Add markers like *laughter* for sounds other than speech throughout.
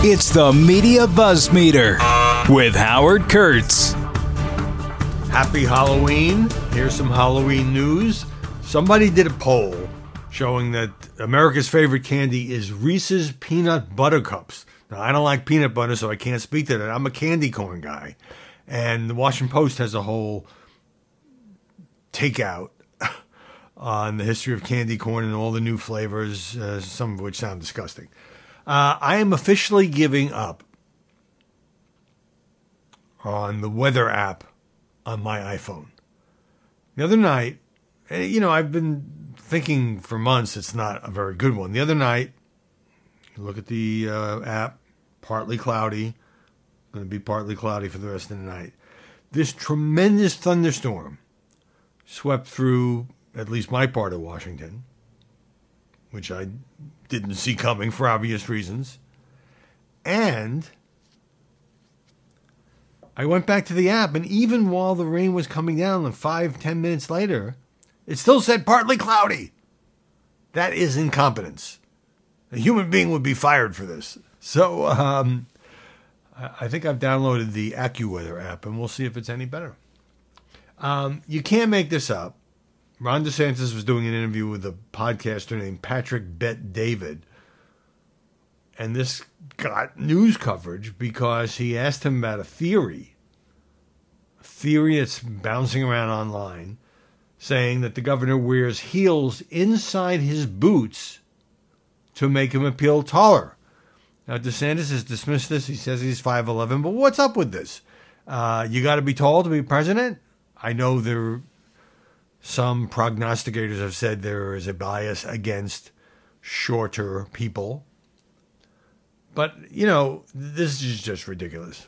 It's the Media Buzz Meter with Howard Kurtz. Happy Halloween. Here's some Halloween news. Somebody did a poll showing that America's favorite candy is Reese's Peanut Butter Cups. Now, I don't like peanut butter, so I can't speak to that. I'm a candy corn guy. And the Washington Post has a whole takeout *laughs* on the history of candy corn and all the new flavors, uh, some of which sound disgusting. Uh, I am officially giving up on the weather app on my iPhone. The other night, eh, you know, I've been thinking for months it's not a very good one. The other night, look at the uh, app, partly cloudy, going to be partly cloudy for the rest of the night. This tremendous thunderstorm swept through at least my part of Washington, which I didn't see coming for obvious reasons. And I went back to the app, and even while the rain was coming down, and five, ten minutes later, it still said partly cloudy. That is incompetence. A human being would be fired for this. So um, I think I've downloaded the AccuWeather app, and we'll see if it's any better. Um, you can't make this up. Ron DeSantis was doing an interview with a podcaster named Patrick Bet David. And this got news coverage because he asked him about a theory, a theory that's bouncing around online, saying that the governor wears heels inside his boots to make him appeal taller. Now, DeSantis has dismissed this. He says he's 5'11, but what's up with this? Uh, you got to be tall to be president? I know there some prognosticators have said there is a bias against shorter people. But, you know, this is just ridiculous.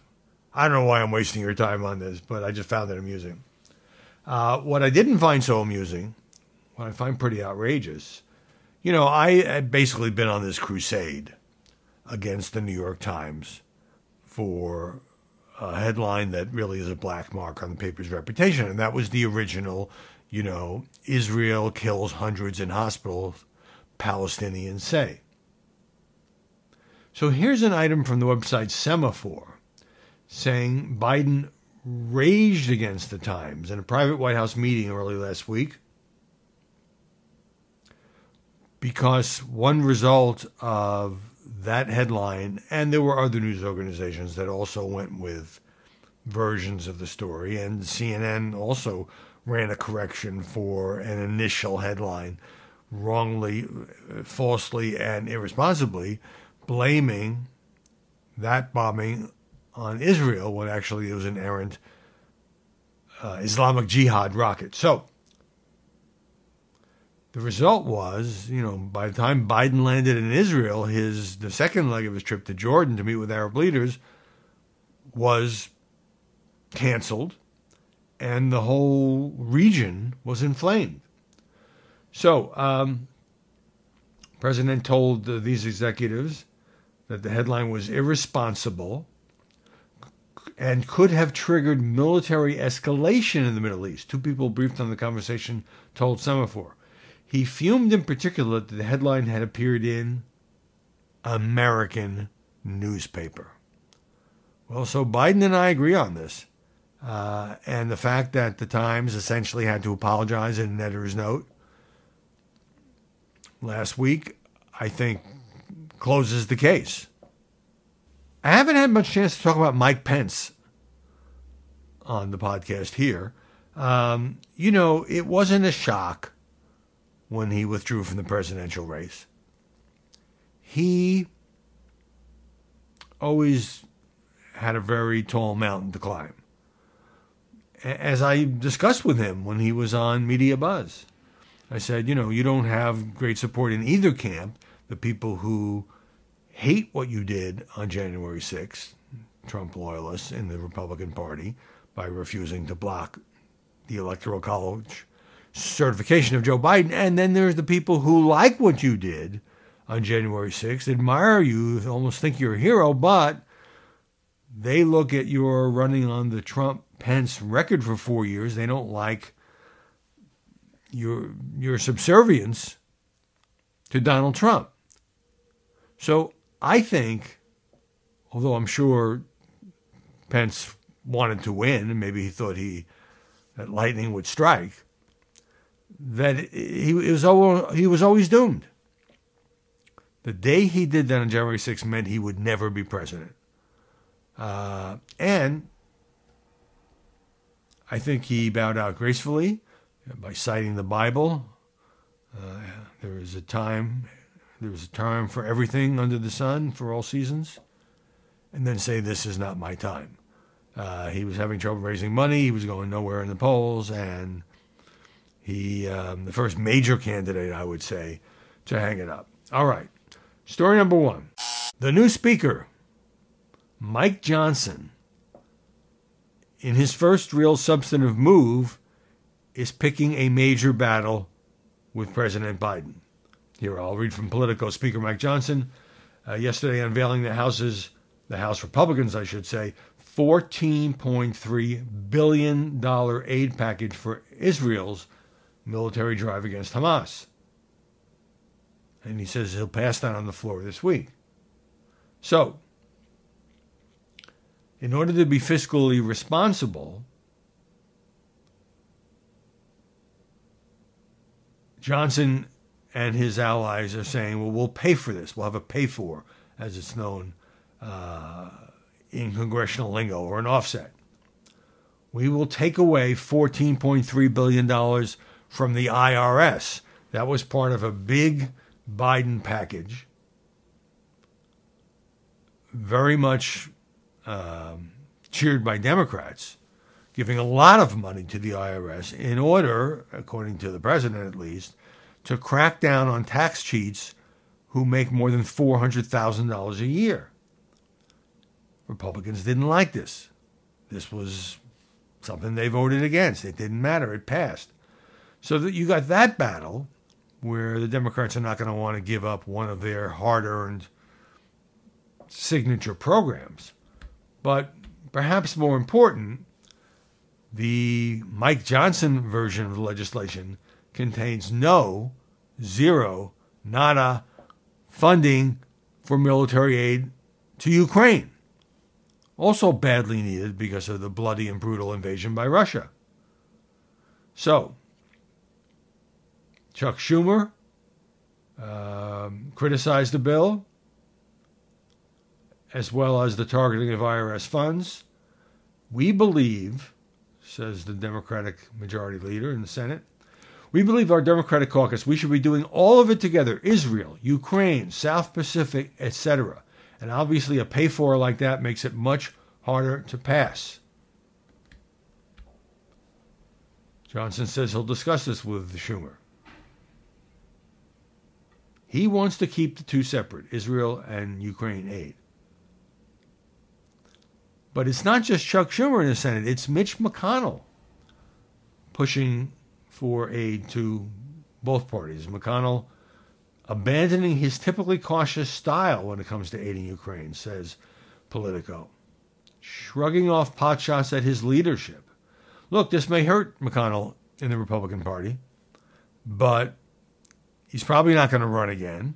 I don't know why I'm wasting your time on this, but I just found it amusing. Uh, what I didn't find so amusing, what I find pretty outrageous, you know, I had basically been on this crusade against the New York Times for a headline that really is a black mark on the paper's reputation, and that was the original you know, Israel kills hundreds in hospitals, Palestinians say. So here's an item from the website Semafor saying Biden raged against the Times in a private White House meeting early last week because one result of that headline, and there were other news organizations that also went with versions of the story, and CNN also ran a correction for an initial headline, wrongly, falsely, and irresponsibly blaming that bombing on Israel when actually it was an errant uh, Islamic Jihad rocket. So the result was, you know, by the time Biden landed in Israel, his the second leg of his trip to Jordan to meet with Arab leaders was canceled and the whole region was inflamed. So, um, President told these executives that the headline was irresponsible and could have triggered military escalation in the Middle East. Two people briefed on the conversation told Semafor. He fumed in particular that the headline had appeared in American newspaper. Well, so Biden and I agree on this. Uh, and the fact that the Times essentially had to apologize in an editor's note last week, I think, closes the case. I haven't had much chance to talk about Mike Pence on the podcast here. Um, you know, it wasn't a shock when he withdrew from the presidential race. He always had a very tall mountain to climb as I discussed with him when he was on Media Buzz. I said, you know, you don't have great support in either camp. The people who hate what you did on January 6th, Trump loyalists in the Republican Party, by refusing to block the Electoral College certification of Joe Biden. And then there's the people who like what you did on January 6th, admire you, almost think you're a hero, but they look at your running on the Trump Pence record for four years. They don't like your your subservience to Donald Trump. So I think, although I'm sure Pence wanted to win, and maybe he thought he that lightning would strike, that he was he was always doomed. The day he did that on January 6th meant he would never be president. Uh, and I think he bowed out gracefully by citing the Bible. Uh, there is a time, there is a time for everything under the sun for all seasons, and then say, This is not my time. Uh, he was having trouble raising money. He was going nowhere in the polls, and he, um, the first major candidate, I would say, to hang it up. All right. Story number one The new speaker, Mike Johnson, in his first real substantive move, is picking a major battle with President Biden. Here, I'll read from Politico. Speaker Mike Johnson, uh, yesterday unveiling the House's, the House Republicans, I should say, $14.3 billion aid package for Israel's military drive against Hamas. And he says he'll pass that on the floor this week. So, in order to be fiscally responsible, Johnson and his allies are saying, well, we'll pay for this. We'll have a pay for, as it's known uh, in congressional lingo, or an offset. We will take away $14.3 billion from the IRS. That was part of a big Biden package. Very much um, cheered by Democrats, giving a lot of money to the IRS in order, according to the president at least, to crack down on tax cheats who make more than $400,000 a year. Republicans didn't like this. This was something they voted against. It didn't matter. It passed. So that you got that battle where the Democrats are not going to want to give up one of their hard-earned signature programs. But perhaps more important, the Mike Johnson version of the legislation contains no, zero, nada funding for military aid to Ukraine. Also badly needed because of the bloody and brutal invasion by Russia. So, Chuck Schumer um, criticized the bill, as well as the targeting of IRS funds. We believe, says the Democratic majority leader in the Senate, we believe our Democratic caucus, we should be doing all of it together Israel, Ukraine, South Pacific, etc. And obviously, a pay for like that makes it much harder to pass. Johnson says he'll discuss this with Schumer. He wants to keep the two separate, Israel and Ukraine aid. But it's not just Chuck Schumer in the Senate, it's Mitch McConnell pushing for aid to both parties. McConnell abandoning his typically cautious style when it comes to aiding Ukraine, says Politico. Shrugging off potshots at his leadership. Look, this may hurt McConnell in the Republican Party, but he's probably not going to run again.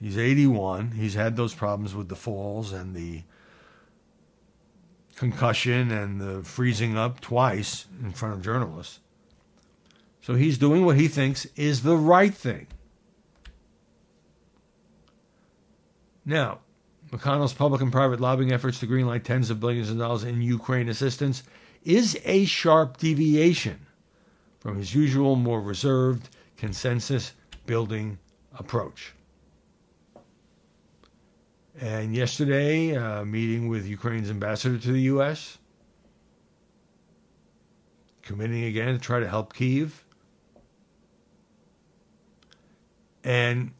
He's 81. He's had those problems with the falls and the concussion and the freezing up twice in front of journalists. So he's doing what he thinks is the right thing. Now, McConnell's public and private lobbying efforts to greenlight tens of billions of dollars in Ukraine assistance is a sharp deviation from his usual, more reserved, consensus building approach. And yesterday, uh, meeting with Ukraine's ambassador to the U.S., committing again to try to help Kiev. And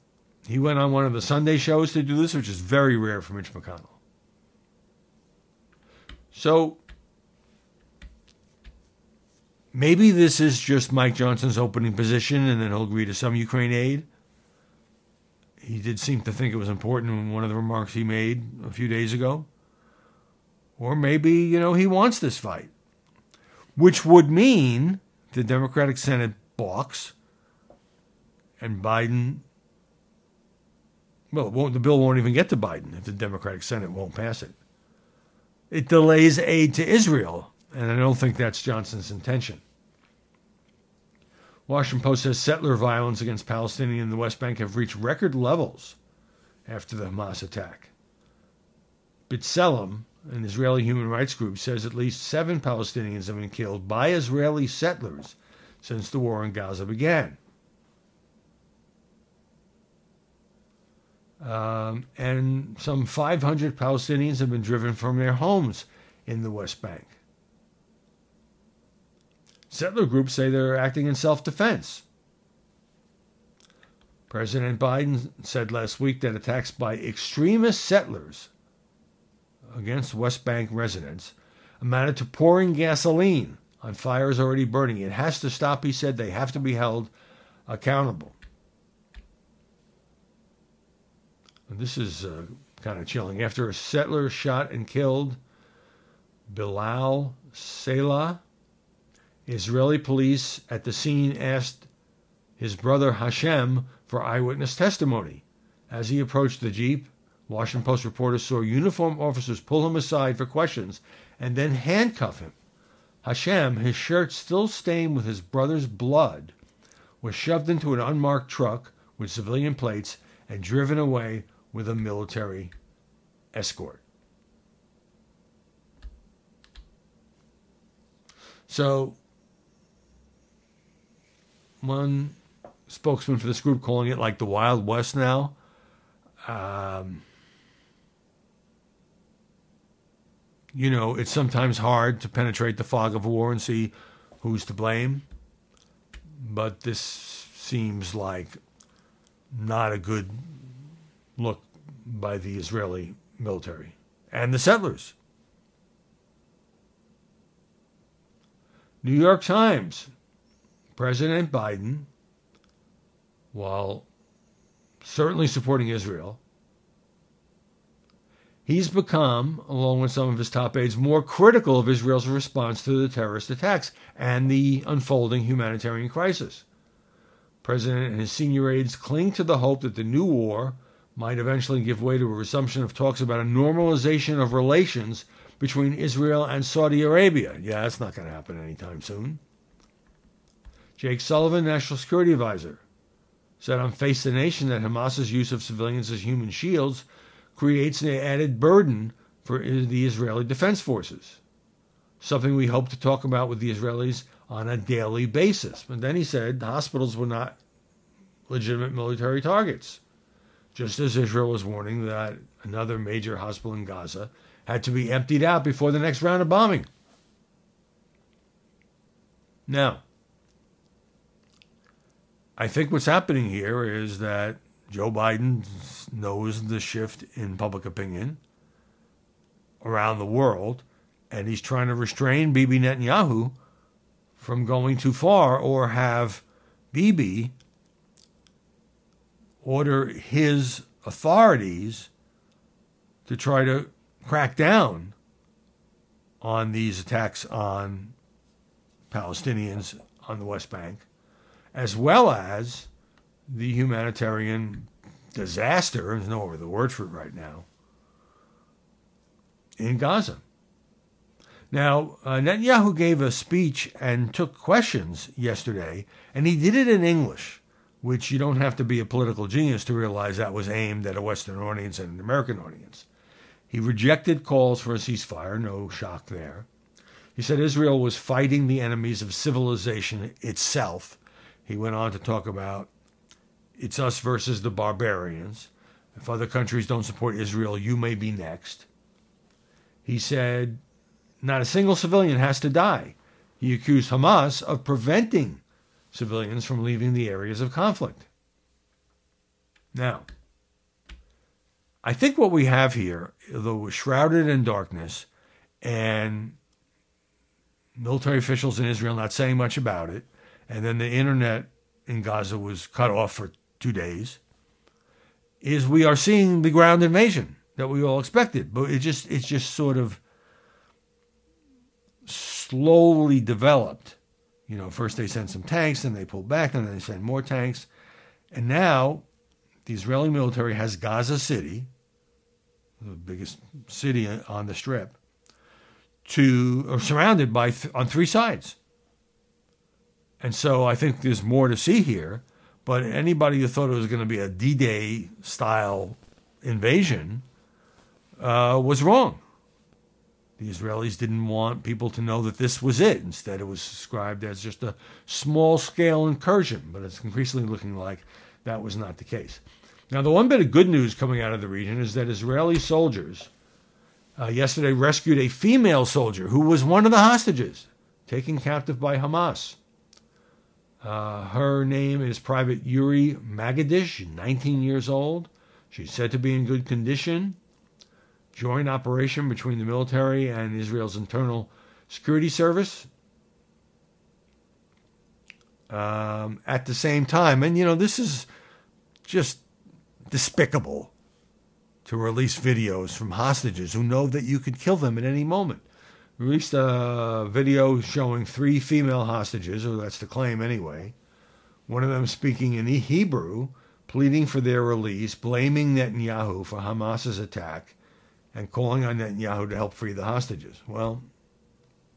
He went on one of the Sunday shows to do this, which is very rare for Mitch McConnell. So maybe this is just Mike Johnson's opening position and then he'll agree to some Ukraine aid. He did seem to think it was important in one of the remarks he made a few days ago. Or maybe, you know, he wants this fight, which would mean the Democratic Senate balks and Biden. Well, the bill won't even get to Biden if the Democratic Senate won't pass it. It delays aid to Israel, and I don't think that's Johnson's intention. Washington Post says settler violence against Palestinians in the West Bank have reached record levels after the Hamas attack. B'Tselem, an Israeli human rights group, says at least seven Palestinians have been killed by Israeli settlers since the war in Gaza began. Um, and some 500 Palestinians have been driven from their homes in the West Bank. Settler groups say they're acting in self defense. President Biden said last week that attacks by extremist settlers against West Bank residents amounted to pouring gasoline on fires already burning. It has to stop, he said. They have to be held accountable. And this is uh, kind of chilling. After a settler shot and killed Bilal Salah, Israeli police at the scene asked his brother Hashem for eyewitness testimony. As he approached the Jeep, Washington Post reporters saw uniformed officers pull him aside for questions and then handcuff him. Hashem, his shirt still stained with his brother's blood, was shoved into an unmarked truck with civilian plates and driven away with a military escort. So, one spokesman for this group calling it like the Wild West now. Um, you know, it's sometimes hard to penetrate the fog of war and see who's to blame. But this seems like not a good look by the Israeli military and the settlers. New York Times President Biden, while certainly supporting Israel, he's become, along with some of his top aides, more critical of Israel's response to the terrorist attacks and the unfolding humanitarian crisis. President and his senior aides cling to the hope that the new war might eventually give way to a resumption of talks about a normalization of relations between Israel and Saudi Arabia. Yeah, that's not going to happen anytime soon. Jake Sullivan, National Security Advisor, said on Face the Nation that Hamas's use of civilians as human shields creates an added burden for the Israeli Defense Forces, something we hope to talk about with the Israelis on a daily basis. But then he said the hospitals were not legitimate military targets, just as Israel was warning that another major hospital in Gaza had to be emptied out before the next round of bombing. Now, I think what's happening here is that Joe Biden knows the shift in public opinion around the world, and he's trying to restrain Bibi Netanyahu from going too far or have Bibi order his authorities to try to crack down on these attacks on Palestinians on the West Bank as well as the humanitarian disaster, there's no other word for it right now, in Gaza. Now, uh, Netanyahu gave a speech and took questions yesterday, and he did it in English, which you don't have to be a political genius to realize that was aimed at a Western audience and an American audience. He rejected calls for a ceasefire, no shock there. He said Israel was fighting the enemies of civilization itself he went on to talk about it's us versus the barbarians. If other countries don't support Israel, you may be next. He said, not a single civilian has to die. He accused Hamas of preventing civilians from leaving the areas of conflict. Now, I think what we have here, though shrouded in darkness and military officials in Israel not saying much about it, and then the internet in Gaza was cut off for two days, is we are seeing the ground invasion that we all expected. But it just it's just sort of slowly developed. You know, first they sent some tanks, then they pulled back, and then they sent more tanks. And now the Israeli military has Gaza City, the biggest city on the strip, to or surrounded by on three sides. And so I think there's more to see here. But anybody who thought it was going to be a D-Day style invasion uh, was wrong. The Israelis didn't want people to know that this was it. Instead, it was described as just a small scale incursion, but it's increasingly looking like that was not the case. Now, the one bit of good news coming out of the region is that Israeli soldiers uh, yesterday rescued a female soldier who was one of the hostages taken captive by Hamas. Uh, her name is Private Ori Megidish, 19 years old. She's said to be in good condition. Joint operation between the military and Israel's internal security service. Um, at the same time, and you know, this is just despicable to release videos from hostages who know that you could kill them at any moment. Released a video showing three female hostages, or that's the claim anyway. One of them speaking in Hebrew, pleading for their release, blaming Netanyahu for Hamas's attack, and calling on Netanyahu to help free the hostages. Well,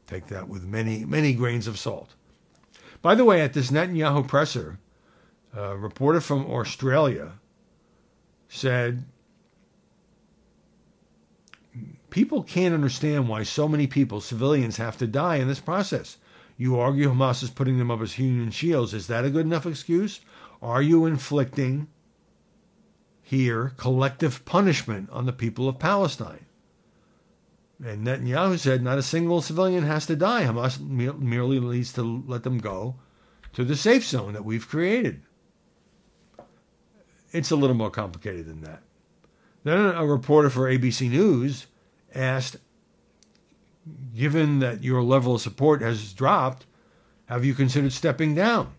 take that with many, many grains of salt. By the way, at this Netanyahu presser, a reporter from Australia said people can't understand why so many people, civilians, have to die in this process. You argue Hamas is putting them up as human shields. Is that a good enough excuse? Are you inflicting here collective punishment on the people of Palestine? And Netanyahu said not a single civilian has to die. Hamas merely needs to let them go to the safe zone that we've created. It's a little more complicated than that. Then a reporter for ABC News asked, given that your level of support has dropped, have you considered stepping down?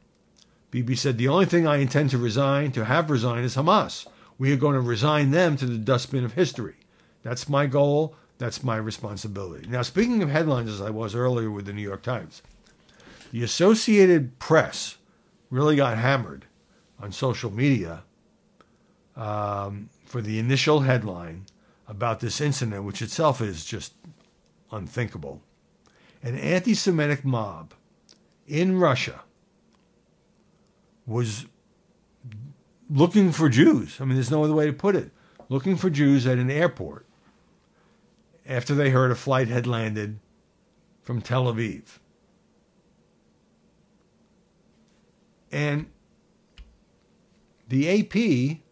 Bibi said, the only thing I intend to resign, to have resigned, is Hamas. We are going to resign them to the dustbin of history. That's my goal. That's my responsibility. Now, speaking of headlines, as I was earlier with the New York Times, the Associated Press really got hammered on social media um, for the initial headline about this incident, which itself is just unthinkable. An anti Semitic mob in Russia was looking for Jews. I mean, there's no other way to put it. Looking for Jews at an airport after they heard a flight had landed from Tel Aviv. And the AP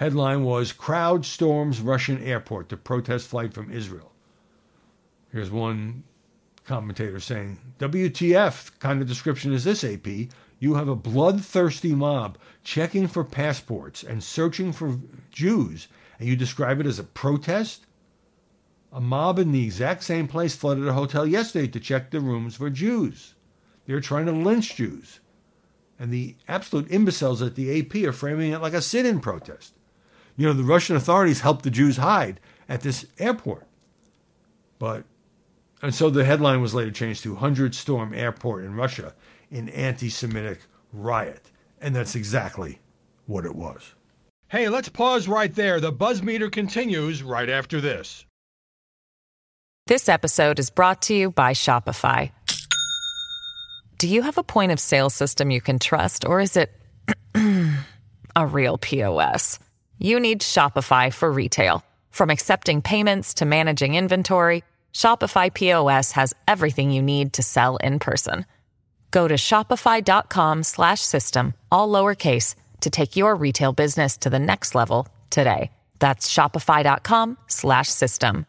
Headline was Crowd Storms Russian Airport to protest flight from Israel. Here's one commentator saying, WTF kind of description is this, AP? You have a bloodthirsty mob checking for passports and searching for Jews, and you describe it as a protest? A mob in the exact same place flooded a hotel yesterday to check the rooms for Jews. They're trying to lynch Jews. And the absolute imbeciles at the AP are framing it like a sit in protest. You know, the Russian authorities helped the Jews hide at this airport. But, and so the headline was later changed to 100 Storm Airport in Russia in anti Semitic riot. And that's exactly what it was. Hey, let's pause right there. The buzz meter continues right after this. This episode is brought to you by Shopify. Do you have a point of sale system you can trust, or is it *clears throat* a real POS? You need Shopify for retail. From accepting payments to managing inventory, Shopify POS has everything you need to sell in person. Go to shopify.com/system all lowercase to take your retail business to the next level today. That's shopify.com/system.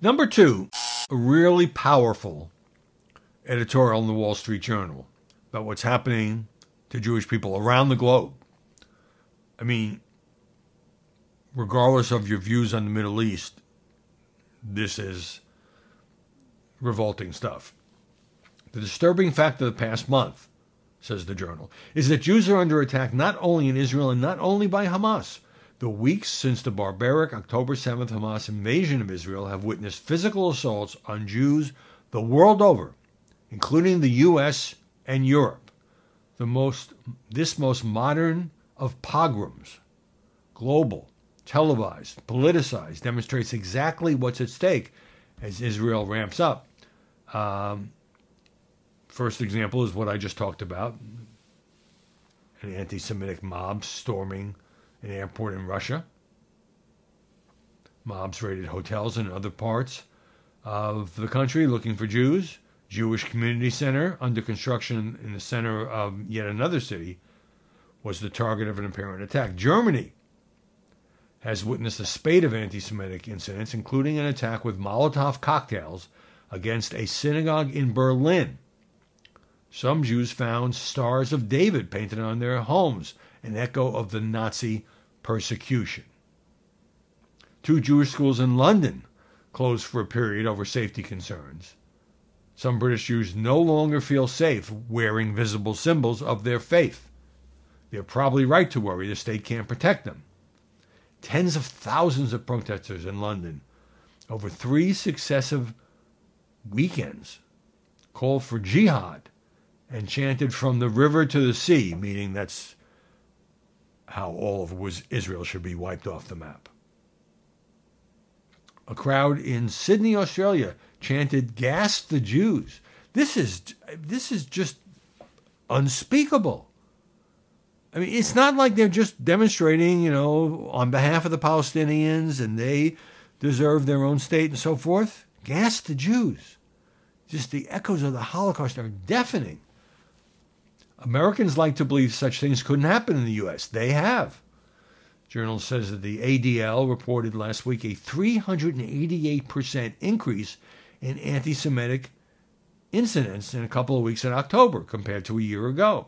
Number 2, a really powerful editorial in the Wall Street Journal about what's happening to Jewish people around the globe. I mean, regardless of your views on the Middle East, this is revolting stuff. The disturbing fact of the past month, says the journal, is that Jews are under attack not only in Israel and not only by Hamas. The weeks since the barbaric October 7th Hamas invasion of Israel have witnessed physical assaults on Jews the world over, including the U.S. and Europe. The most, this most modern of pogroms, global, televised, politicized, demonstrates exactly what's at stake as Israel ramps up. Um, first example is what I just talked about an anti Semitic mob storming an airport in Russia. Mobs raided hotels in other parts of the country looking for Jews. Jewish Community Center, under construction in the center of yet another city, was the target of an apparent attack. Germany has witnessed a spate of anti Semitic incidents, including an attack with Molotov cocktails against a synagogue in Berlin. Some Jews found stars of David painted on their homes, an echo of the Nazi persecution. Two Jewish schools in London closed for a period over safety concerns. Some British Jews no longer feel safe wearing visible symbols of their faith. They're probably right to worry the state can't protect them. Tens of thousands of protesters in London over three successive weekends called for jihad and chanted from the river to the sea, meaning that's how all of Israel should be wiped off the map. A crowd in Sydney, Australia chanted gas the Jews. This is this is just unspeakable. I mean, it's not like they're just demonstrating, you know, on behalf of the Palestinians and they deserve their own state and so forth. Gas the Jews. Just the echoes of the Holocaust are deafening. Americans like to believe such things couldn't happen in the U.S. They have. Journal says that the ADL reported last week a 388% increase in anti Semitic incidents in a couple of weeks in October compared to a year ago.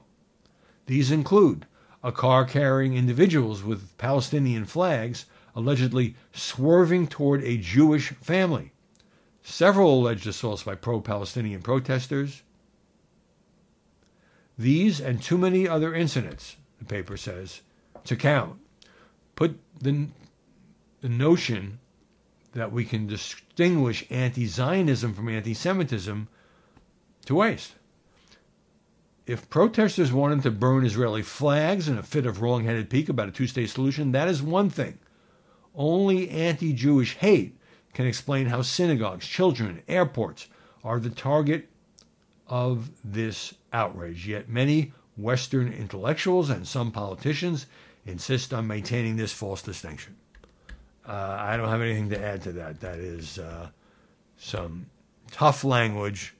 These include a car carrying individuals with Palestinian flags allegedly swerving toward a Jewish family, several alleged assaults by pro Palestinian protesters. These and too many other incidents, the paper says, to count, put the, the notion that we can distinguish anti Zionism from anti Semitism to waste. If protesters wanted to burn Israeli flags in a fit of wrong headed pique about a two state solution, that is one thing. Only anti Jewish hate can explain how synagogues, children, airports are the target of this outrage. Yet many Western intellectuals and some politicians insist on maintaining this false distinction. Uh, I don't have anything to add to that. That is uh, some tough language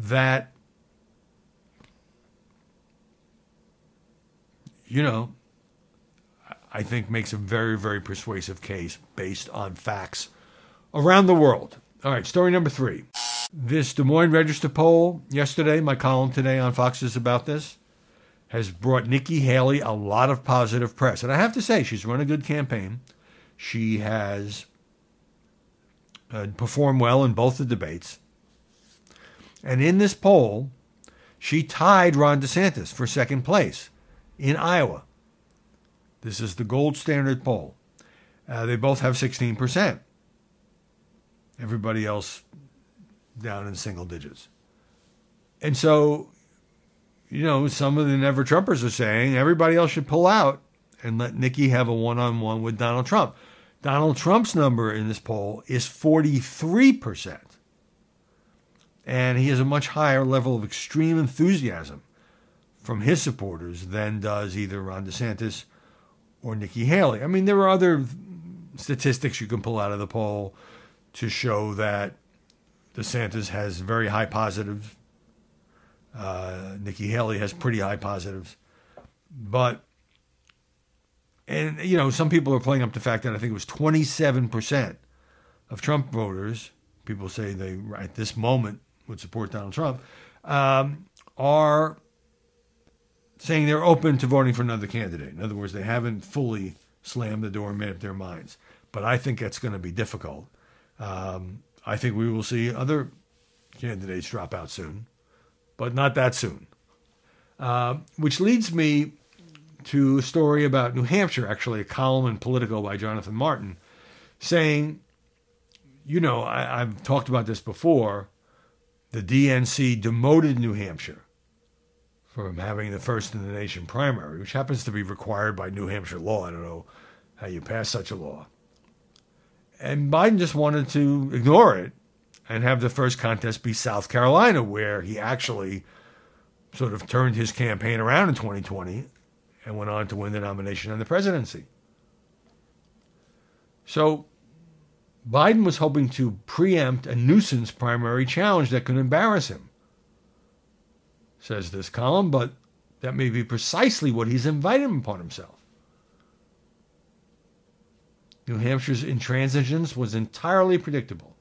that, you know, I think makes a very, very persuasive case based on facts around the world. All right, story number three. This Des Moines Register poll yesterday, my column today on Fox is about this has brought Nikki Haley a lot of positive press. And I have to say, she's run a good campaign. She has uh, performed well in both the debates. And in this poll, she tied Ron DeSantis for second place in Iowa. This is the gold standard poll. Uh, they both have 16%. Everybody else down in single digits. And so you know, some of the never Trumpers are saying everybody else should pull out and let Nikki have a one on one with Donald Trump. Donald Trump's number in this poll is 43%. And he has a much higher level of extreme enthusiasm from his supporters than does either Ron DeSantis or Nikki Haley. I mean, there are other statistics you can pull out of the poll to show that DeSantis has very high positives. uh, Nikki Haley has pretty high positives. But, and, you know, some people are playing up the fact that I think it was 27% of Trump voters, people say they, at this moment, would support Donald Trump, um, are saying they're open to voting for another candidate. In other words, they haven't fully slammed the door and made up their minds. But I think that's going to be difficult. Um, I think we will see other candidates drop out soon, but not that soon. Uh, which leads me to a story about New Hampshire, actually, a column in Politico by Jonathan Martin, saying, you know, I, I've talked about this before. The DNC demoted New Hampshire from having the first in the nation primary, which happens to be required by New Hampshire law. I don't know how you pass such a law. And Biden just wanted to ignore it and have the first contest be South Carolina, where he actually sort of turned his campaign around in 2020 and went on to win the nomination and the presidency. So Biden was hoping to preempt a nuisance primary challenge that could embarrass him says this column, but that may be precisely what he's invited upon himself. New Hampshire's intransigence was entirely predictable,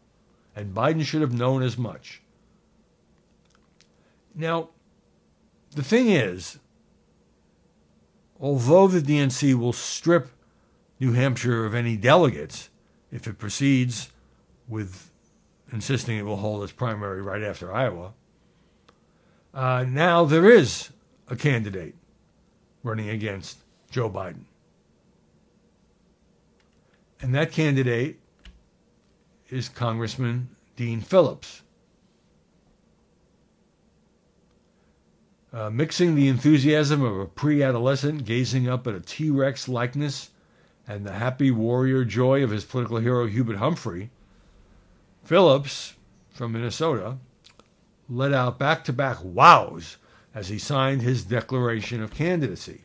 and Biden should have known as much. Now, the thing is, although the DNC will strip New Hampshire of any delegates if it proceeds with insisting it will hold its primary right after Iowa, uh, now there is a candidate running against Joe Biden. And that candidate is Congressman Dean Phillips. Uh, mixing the enthusiasm of a pre adolescent gazing up at a T Rex likeness and the happy warrior joy of his political hero Hubert Humphrey, Phillips from Minnesota let out back to back wows as he signed his declaration of candidacy.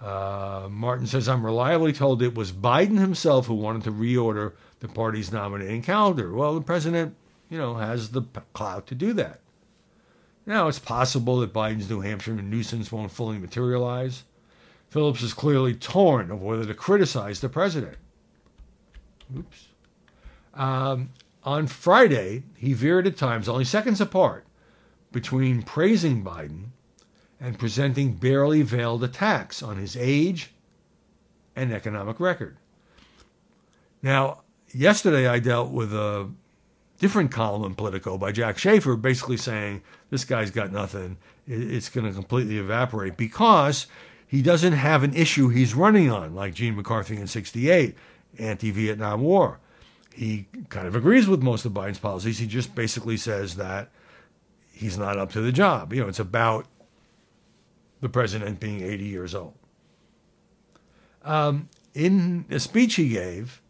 Uh, Martin says, I'm reliably told it was Biden himself who wanted to reorder the party's nominating calendar. Well, the president, you know, has the clout to do that. Now, it's possible that Biden's New Hampshire nuisance won't fully materialize. Phillips is clearly torn of whether to criticize the president. Oops. Um, on Friday, he veered at times, only seconds apart, between praising Biden and presenting barely veiled attacks on his age and economic record. Now, yesterday I dealt with a different column in Politico by Jack Shafer, basically saying this guy's got nothing. It's going to completely evaporate because he doesn't have an issue he's running on, like Gene McCarthy in 68, anti Vietnam War he kind of agrees with most of Biden's policies. He just basically says that he's not up to the job. You know, it's about the president being 80 years old. Um, in a speech he gave,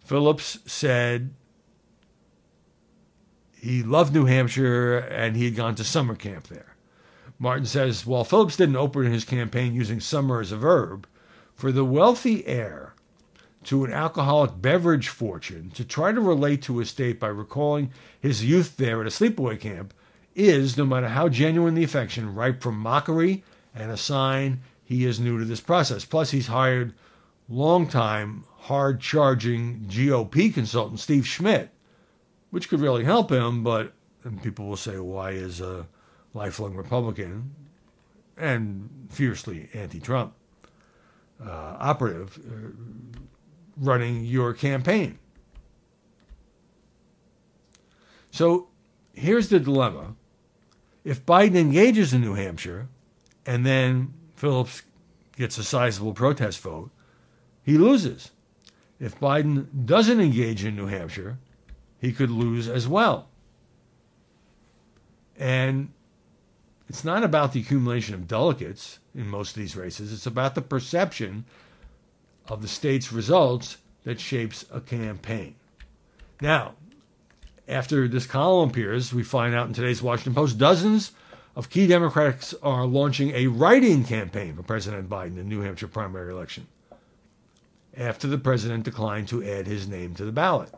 Phillips said he loved New Hampshire and he had gone to summer camp there. Martin says, while Phillips didn't open his campaign using summer as a verb, for the wealthy heir to an alcoholic beverage fortune to try to relate to his state by recalling his youth there at a sleepaway camp is, no matter how genuine the affection, ripe for mockery and a sign he is new to this process. Plus, he's hired longtime, hard charging GOP consultant Steve Schmidt, which could really help him, but and people will say, why is a lifelong Republican and fiercely anti Trump uh, operative uh, running your campaign. So here's the dilemma. If Biden engages in New Hampshire and then Phillips gets a sizable protest vote, he loses. If Biden doesn't engage in New Hampshire, he could lose as well. And it's not about the accumulation of delegates in most of these races, it's about the perception of the state's results that shapes a campaign. Now, after this column appears, we find out in today's Washington Post dozens of key Democrats are launching a write in campaign for President Biden in the New Hampshire primary election after the president declined to add his name to the ballot,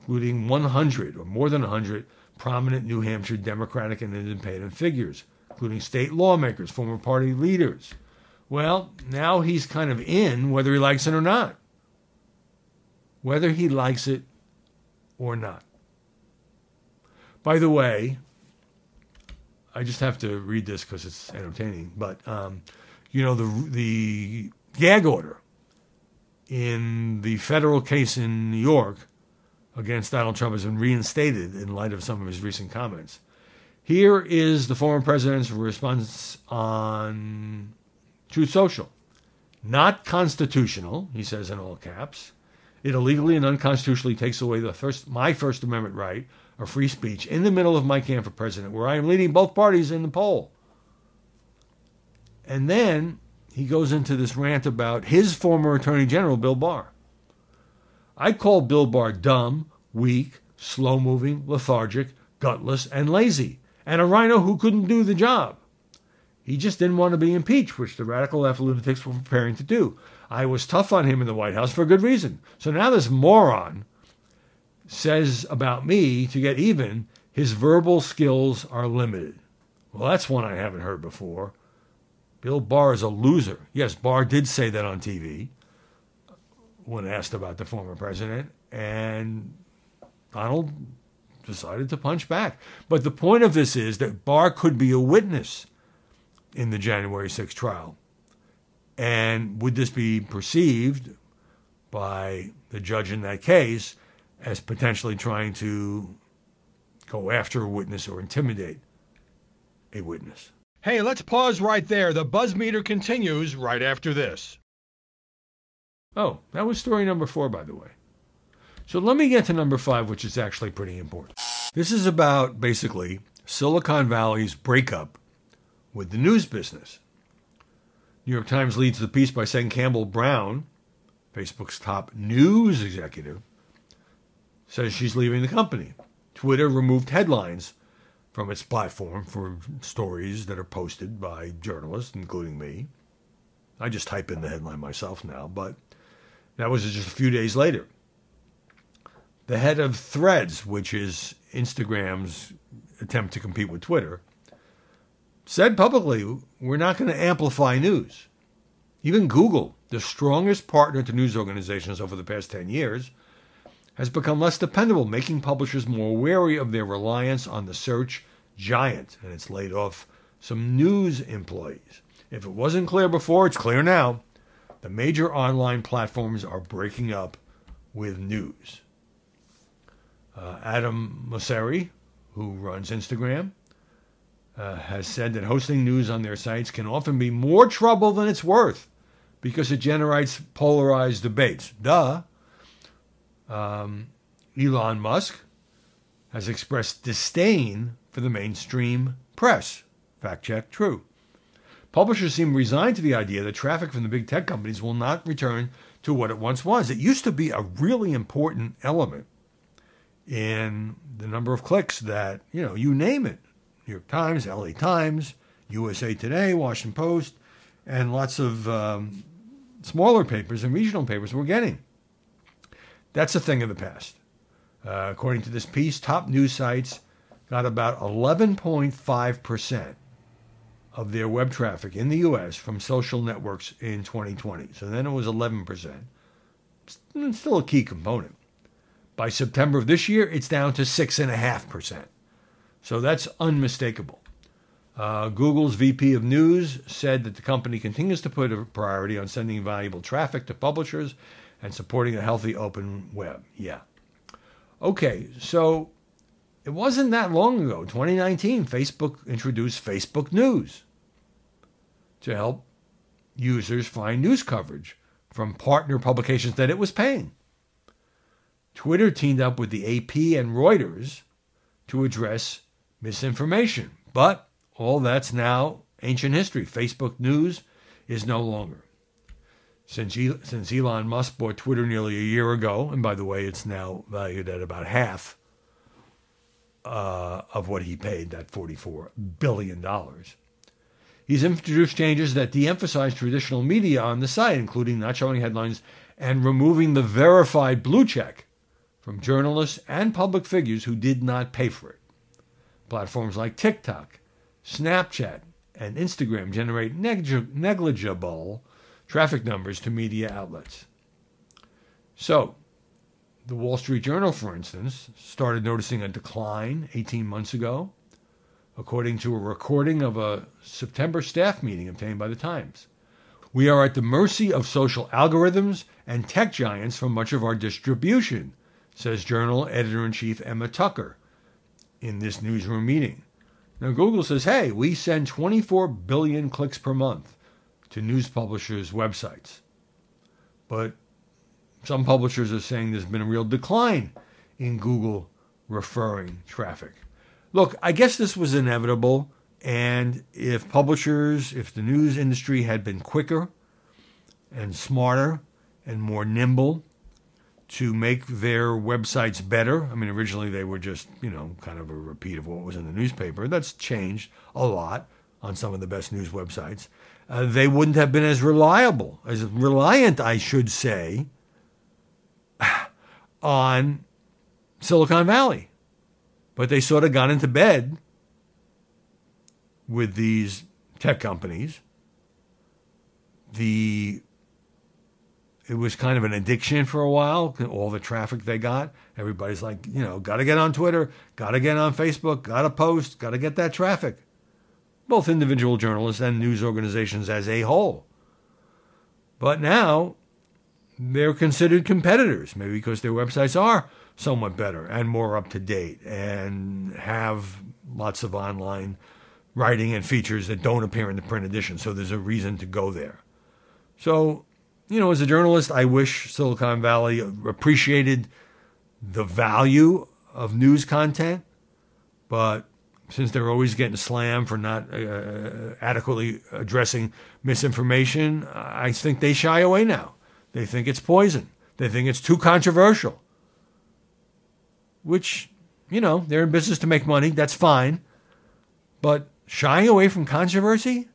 including 100 or more than 100 prominent New Hampshire Democratic and independent figures, including state lawmakers, former party leaders, well, now he's kind of in whether he likes it or not. Whether he likes it or not. By the way, I just have to read this because it's entertaining. But um, you know the the gag order in the federal case in New York against Donald Trump has been reinstated in light of some of his recent comments. Here is the former president's response on Truth Social. Not constitutional, he says in all caps. It illegally and unconstitutionally takes away the first, my First Amendment right of free speech in the middle of my camp for president, where I am leading both parties in the poll. And then he goes into this rant about his former Attorney General, Bill Barr. I call Bill Barr dumb, weak, slow moving, lethargic, gutless, and lazy, and a RINO who couldn't do the job. He just didn't want to be impeached, which the radical left lunatics were preparing to do. I was tough on him in the White House for good reason. So now this moron says about me to get even, his verbal skills are limited. Well, that's one I haven't heard before. Bill Barr is a loser. Yes, Barr did say that on TV when asked about the former president, and Donald decided to punch back. But the point of this is that Barr could be a witness in the January 6th trial. And would this be perceived by the judge in that case as potentially trying to go after a witness or intimidate a witness? Hey, let's pause right there. The buzz meter continues right after this. Oh, that was story number four, by the way. So let me get to number five, which is actually pretty important. This is about basically Silicon Valley's breakup with the news business. New York Times leads the piece by saying Campbell Brown, Facebook's top news executive, says she's leaving the company. Twitter removed headlines from its platform for stories that are posted by journalists, including me. I just type in the headline myself now, but that was just a few days later. The head of Threads, which is Instagram's attempt to compete with Twitter, said publicly, we're not going to amplify news. Even Google, the strongest partner to news organizations over the past 10 years, has become less dependable, making publishers more wary of their reliance on the search giant, and it's laid off some news employees. If it wasn't clear before, it's clear now. The major online platforms are breaking up with news. Uh, Adam Mosseri, who runs Instagram, uh, has said that hosting news on their sites can often be more trouble than it's worth because it generates polarized debates. Duh. Um, Elon Musk has expressed disdain for the mainstream press. Fact check, true. Publishers seem resigned to the idea that traffic from the big tech companies will not return to what it once was. It used to be a really important element in the number of clicks that, you know, you name it, New York Times, LA Times, USA Today, Washington Post, and lots of um, smaller papers and regional papers were getting. That's a thing of the past. Uh, according to this piece, top news sites got about 11.5% of their web traffic in the U.S. from social networks in 2020. So then it was 11%. It's still a key component. By September of this year, it's down to 6.5%. So that's unmistakable. Uh, Google's VP of News said that the company continues to put a priority on sending valuable traffic to publishers and supporting a healthy open web. Yeah. Okay, so it wasn't that long ago, 2019, Facebook introduced Facebook News to help users find news coverage from partner publications that it was paying. Twitter teamed up with the AP and Reuters to address misinformation. But all that's now ancient history. Facebook News is no longer. Since, since Elon Musk bought Twitter nearly a year ago, and by the way, it's now valued at about half uh, of what he paid, that $44 billion. He's introduced changes that de emphasize traditional media on the site, including not showing headlines and removing the verified blue check from journalists and public figures who did not pay for it. Platforms like TikTok, Snapchat, and Instagram generate negligible traffic numbers to media outlets. So, the Wall Street Journal, for instance, started noticing a decline 18 months ago according to a recording of a September staff meeting obtained by the Times. We are at the mercy of social algorithms and tech giants for much of our distribution, says Journal editor in chief Emma Tucker in this newsroom meeting. Now, Google says, hey, we send 24 billion clicks per month to news publishers' websites. But some publishers are saying there's been a real decline in Google referring traffic. Look, I guess this was inevitable. And if publishers, if the news industry had been quicker and smarter and more nimble to make their websites better, I mean, originally they were just, you know, kind of a repeat of what was in the newspaper. That's changed a lot on some of the best news websites. Uh, they wouldn't have been as reliable, as reliant, I should say, *sighs* on Silicon Valley. But they sort of got into bed with these tech companies. The it was kind of an addiction for a while, all the traffic they got. Everybody's like, you know, got to get on Twitter, got to get on Facebook, got to post, got to get that traffic. Both individual journalists and news organizations as a whole. But now they're considered competitors, maybe because their websites are somewhat better and more up to date and have lots of online writing and features that don't appear in the print edition. So there's a reason to go there. So, you know, as a journalist, I wish Silicon Valley appreciated the value of news content, but since they're always getting slammed for not uh, adequately addressing misinformation, I think they shy away now. They think it's poison. They think it's too controversial. Which, you know, they're in business to make money. That's fine. But shying away from controversy?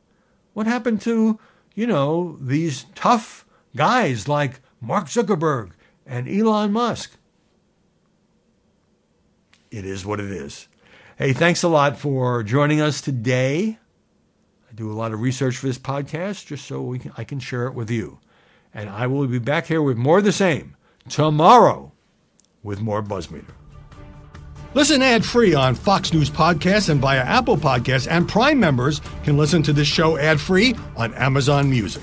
What happened to, you know, these tough guys like Mark Zuckerberg and Elon Musk? It is what it is. Hey, thanks a lot for joining us today. I do a lot of research for this podcast just so can, I can share it with you. And I will be back here with more of the same tomorrow with more Buzzmeter. Listen ad free on Fox News Podcasts and via Apple Podcasts, and Prime members can listen to this show ad free on Amazon Music.